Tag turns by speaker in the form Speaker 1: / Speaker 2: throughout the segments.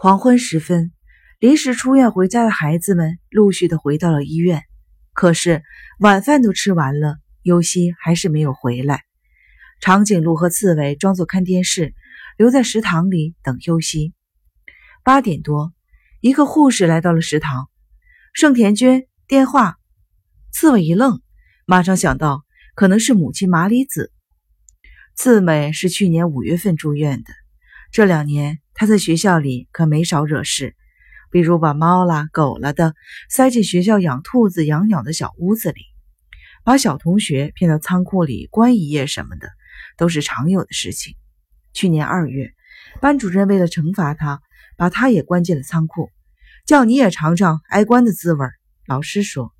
Speaker 1: 黄昏时分，临时出院回家的孩子们陆续的回到了医院。可是晚饭都吃完了，尤西还是没有回来。长颈鹿和刺猬装作看电视，留在食堂里等尤西。八点多，一个护士来到了食堂。盛田君，电话。刺猬一愣，马上想到可能是母亲麻里子。刺猬是去年五月份住院的，这两年他在学校里可没少惹事，比如把猫啦、狗啦的塞进学校养兔子、养鸟的小屋子里，把小同学骗到仓库里关一夜什么的。都是常有的事情。去年二月，班主任为了惩罚他，把他也关进了仓库，叫你也尝尝挨关的滋味。老师说，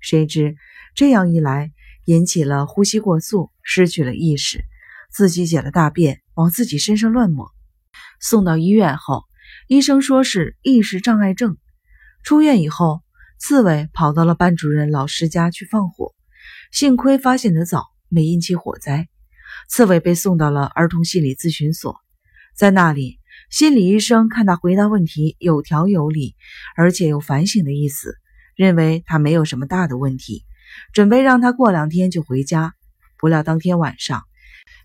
Speaker 1: 谁知这样一来，引起了呼吸过速，失去了意识，自己解了大便，往自己身上乱抹。送到医院后，医生说是意识障碍症。出院以后，刺猬跑到了班主任老师家去放火，幸亏发现得早，没引起火灾。刺猬被送到了儿童心理咨询所，在那里，心理医生看他回答问题有条有理，而且有反省的意思，认为他没有什么大的问题，准备让他过两天就回家。不料当天晚上，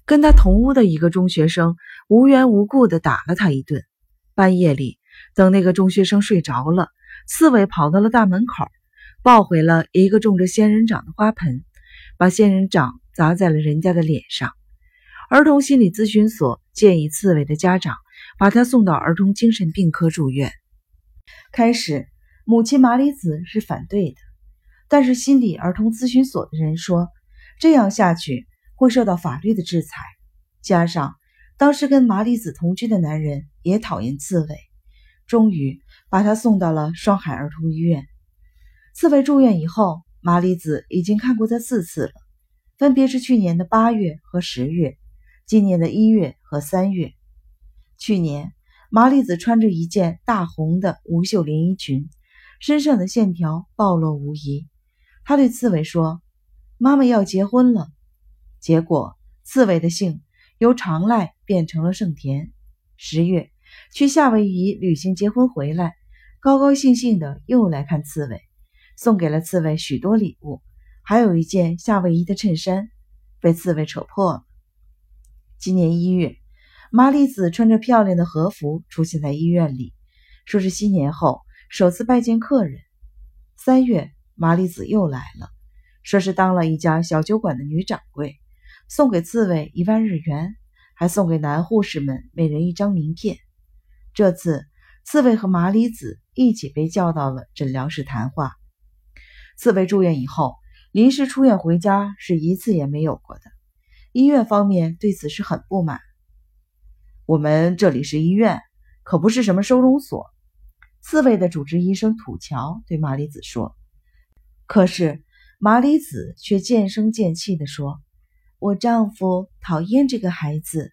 Speaker 1: 跟他同屋的一个中学生无缘无故的打了他一顿。半夜里，等那个中学生睡着了，刺猬跑到了大门口，抱回了一个种着仙人掌的花盆，把仙人掌砸在了人家的脸上。儿童心理咨询所建议刺猬的家长把他送到儿童精神病科住院。开始，母亲麻里子是反对的，但是心理儿童咨询所的人说，这样下去会受到法律的制裁。加上当时跟麻里子同居的男人也讨厌刺猬，终于把他送到了双海儿童医院。刺猬住院以后，麻里子已经看过他四次了，分别是去年的八月和十月。今年的一月和三月，去年麻里子穿着一件大红的无袖连衣裙，身上的线条暴露无遗。他对刺猬说：“妈妈要结婚了。”结果刺猬的姓由长濑变成了盛田。十月去夏威夷旅行结婚回来，高高兴兴的又来看刺猬，送给了刺猬许多礼物，还有一件夏威夷的衬衫，被刺猬扯破了。今年一月，麻里子穿着漂亮的和服出现在医院里，说是新年后首次拜见客人。三月，麻里子又来了，说是当了一家小酒馆的女掌柜，送给刺猬一万日元，还送给男护士们每人一张名片。这次，刺猬和麻里子一起被叫到了诊疗室谈话。刺猬住院以后，临时出院回家是一次也没有过的。医院方面对此是很不满。我们这里是医院，可不是什么收容所。刺猬的主治医生土桥对麻里子说。可是麻里子却渐声渐气地说：“我丈夫讨厌这个孩子，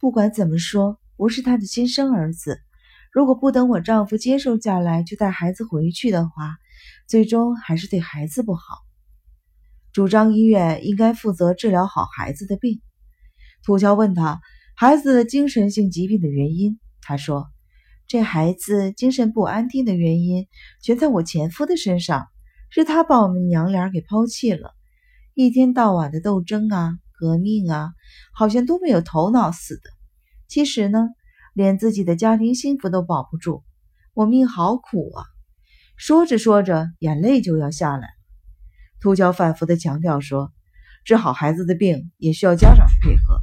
Speaker 1: 不管怎么说，不是他的亲生儿子。如果不等我丈夫接受下来就带孩子回去的话，最终还是对孩子不好。”主张医院应该负责治疗好孩子的病。土桥问他孩子的精神性疾病的原因，他说：“这孩子精神不安定的原因全在我前夫的身上，是他把我们娘俩给抛弃了，一天到晚的斗争啊、革命啊，好像都没有头脑似的。其实呢，连自己的家庭幸福都保不住，我命好苦啊！”说着说着，眼泪就要下来。秃鹫反复的强调说：“治好孩子的病也需要家长配合。”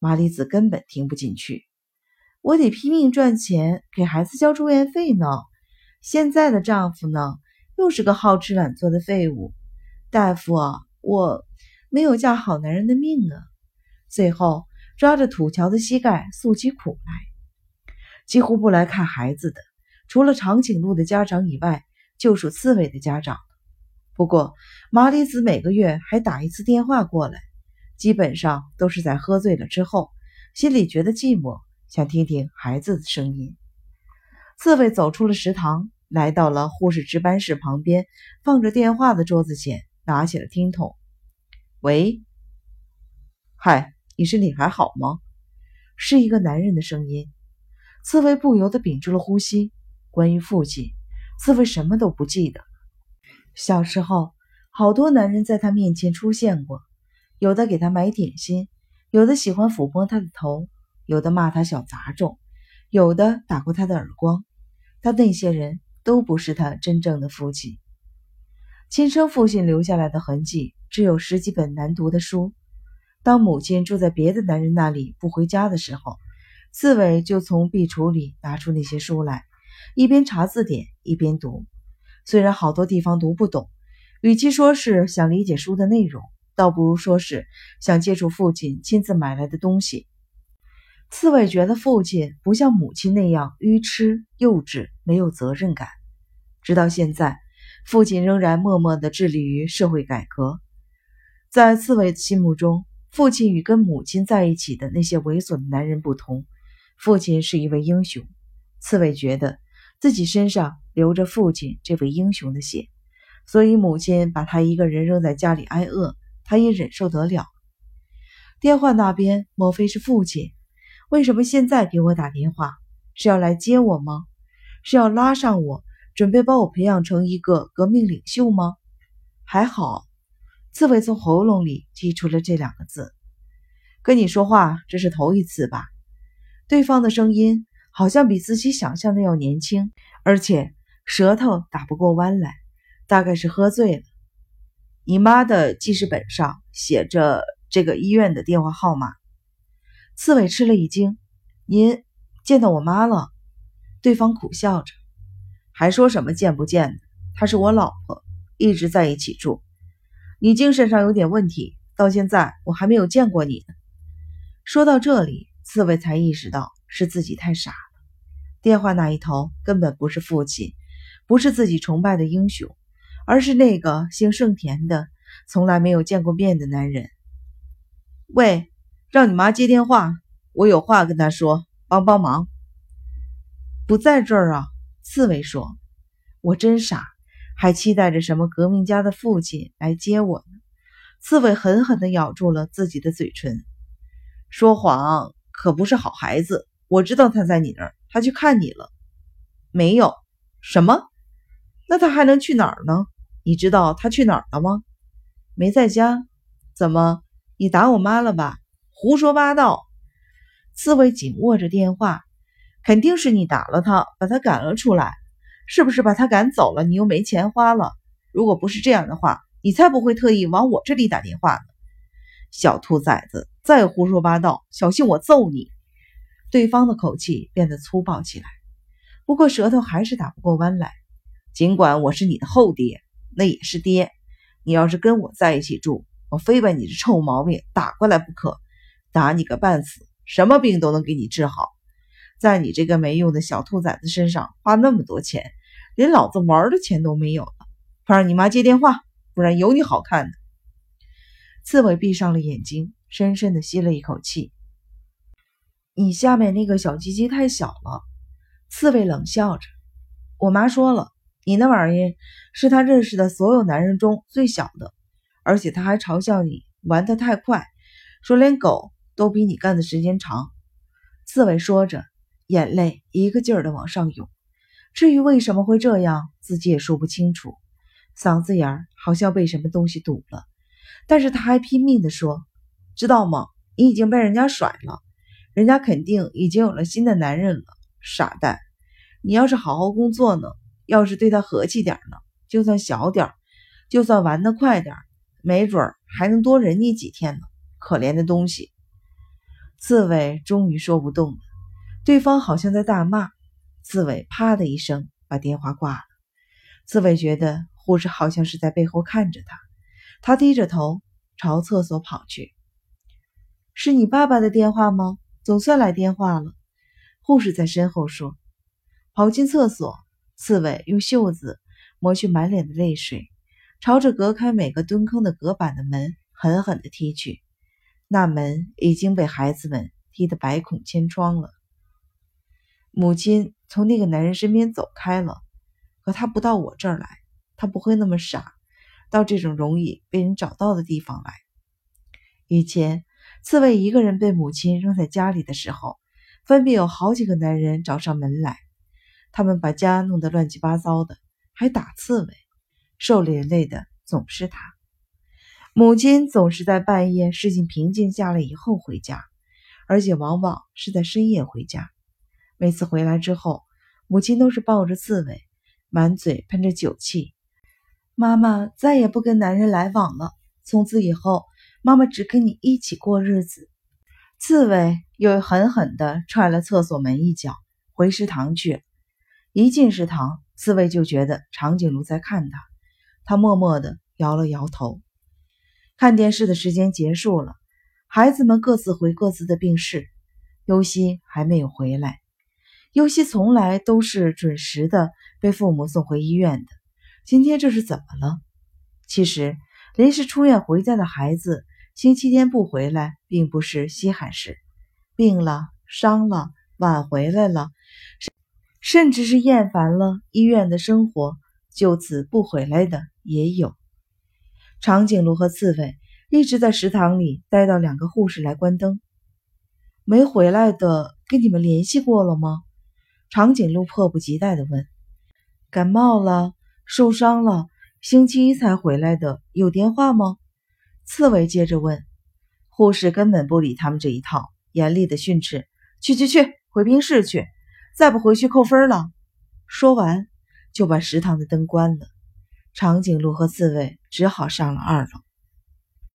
Speaker 1: 麻里子根本听不进去。我得拼命赚钱给孩子交住院费呢。现在的丈夫呢，又是个好吃懒做的废物。大夫啊，我没有嫁好男人的命啊！最后抓着土桥的膝盖诉起苦来。几乎不来看孩子的，除了长颈鹿的家长以外，就属刺猬的家长。不过，麻里子每个月还打一次电话过来，基本上都是在喝醉了之后，心里觉得寂寞，想听听孩子的声音。刺猬走出了食堂，来到了护士值班室旁边放着电话的桌子前，拿起了听筒。喂，嗨，你身体还好吗？是一个男人的声音。刺猬不由得屏住了呼吸。关于父亲，刺猬什么都不记得。小时候，好多男人在他面前出现过，有的给他买点心，有的喜欢抚摸他的头，有的骂他小杂种，有的打过他的耳光。但那些人都不是他真正的父亲。亲生父亲留下来的痕迹，只有十几本难读的书。当母亲住在别的男人那里不回家的时候，刺猬就从壁橱里拿出那些书来，一边查字典一边读。虽然好多地方读不懂，与其说是想理解书的内容，倒不如说是想接触父亲亲自买来的东西。刺猬觉得父亲不像母亲那样愚痴、幼稚、没有责任感。直到现在，父亲仍然默默地致力于社会改革。在刺猬的心目中，父亲与跟母亲在一起的那些猥琐的男人不同，父亲是一位英雄。刺猬觉得自己身上流着父亲这位英雄的血，所以母亲把他一个人扔在家里挨饿，他也忍受得了。电话那边，莫非是父亲？为什么现在给我打电话？是要来接我吗？是要拉上我，准备把我培养成一个革命领袖吗？还好，刺猬从喉咙里挤出了这两个字：“跟你说话，这是头一次吧？”对方的声音好像比自己想象的要年轻，而且舌头打不过弯来，大概是喝醉了。你妈的记事本上写着这个医院的电话号码。刺猬吃了一惊：“您见到我妈了？”对方苦笑着，还说什么见不见的？她是我老婆，一直在一起住。你精神上有点问题，到现在我还没有见过你呢。说到这里，刺猬才意识到是自己太傻了。电话那一头根本不是父亲，不是自己崇拜的英雄，而是那个姓盛田的、从来没有见过面的男人。喂。让你妈接电话，我有话跟她说，帮帮忙。不在这儿啊，刺猬说：“我真傻，还期待着什么革命家的父亲来接我呢。”刺猬狠狠地咬住了自己的嘴唇，说谎可不是好孩子。我知道他在你那儿，他去看你了。没有什么，那他还能去哪儿呢？你知道他去哪儿了吗？没在家。怎么，你打我妈了吧？胡说八道！刺猬紧握着电话，肯定是你打了他，把他赶了出来。是不是把他赶走了？你又没钱花了。如果不是这样的话，你才不会特意往我这里打电话呢。小兔崽子，再胡说八道，小心我揍你！对方的口气变得粗暴起来，不过舌头还是打不过弯来。尽管我是你的后爹，那也是爹。你要是跟我在一起住，我非把你这臭毛病打过来不可。打你个半死，什么病都能给你治好。在你这个没用的小兔崽子身上花那么多钱，连老子玩的钱都没有了。快让你妈接电话，不然有你好看的。刺猬闭上了眼睛，深深的吸了一口气。你下面那个小鸡鸡太小了。刺猬冷笑着。我妈说了，你那玩意是她认识的所有男人中最小的，而且她还嘲笑你玩的太快，说连狗。都比你干的时间长，刺猬说着，眼泪一个劲儿的往上涌。至于为什么会这样，自己也说不清楚，嗓子眼儿好像被什么东西堵了。但是他还拼命的说：“知道吗？你已经被人家甩了，人家肯定已经有了新的男人了。傻蛋，你要是好好工作呢，要是对他和气点呢，就算小点，就算玩得快点，没准儿还能多忍你几天呢。可怜的东西。”刺猬终于说不动了，对方好像在大骂。刺猬啪的一声把电话挂了。刺猬觉得护士好像是在背后看着他，他低着头朝厕所跑去。是你爸爸的电话吗？总算来电话了。护士在身后说。跑进厕所，刺猬用袖子抹去满脸的泪水，朝着隔开每个蹲坑的隔板的门狠狠地踢去。那门已经被孩子们踢得百孔千疮了。母亲从那个男人身边走开了，可他不到我这儿来，他不会那么傻，到这种容易被人找到的地方来。以前，刺猬一个人被母亲扔在家里的时候，分别有好几个男人找上门来，他们把家弄得乱七八糟的，还打刺猬，受连累的总是他。母亲总是在半夜事情平静下来以后回家，而且往往是在深夜回家。每次回来之后，母亲都是抱着刺猬，满嘴喷着酒气。妈妈再也不跟男人来往了，从此以后，妈妈只跟你一起过日子。刺猬又狠狠地踹了厕所门一脚，回食堂去。一进食堂，刺猬就觉得长颈鹿在看他，他默默地摇了摇头。看电视的时间结束了，孩子们各自回各自的病室。尤西还没有回来。尤西从来都是准时的被父母送回医院的，今天这是怎么了？其实临时出院回家的孩子。星期天不回来，并不是稀罕事。病了、伤了、晚回来了，甚至是厌烦了医院的生活，就此不回来的也有。长颈鹿和刺猬一直在食堂里待到两个护士来关灯。没回来的跟你们联系过了吗？长颈鹿迫不及待地问。感冒了，受伤了，星期一才回来的，有电话吗？刺猬接着问：“护士根本不理他们这一套，严厉的训斥：‘去去去，回病室去！再不回去扣分了。’说完，就把食堂的灯关了。长颈鹿和刺猬只好上了二楼。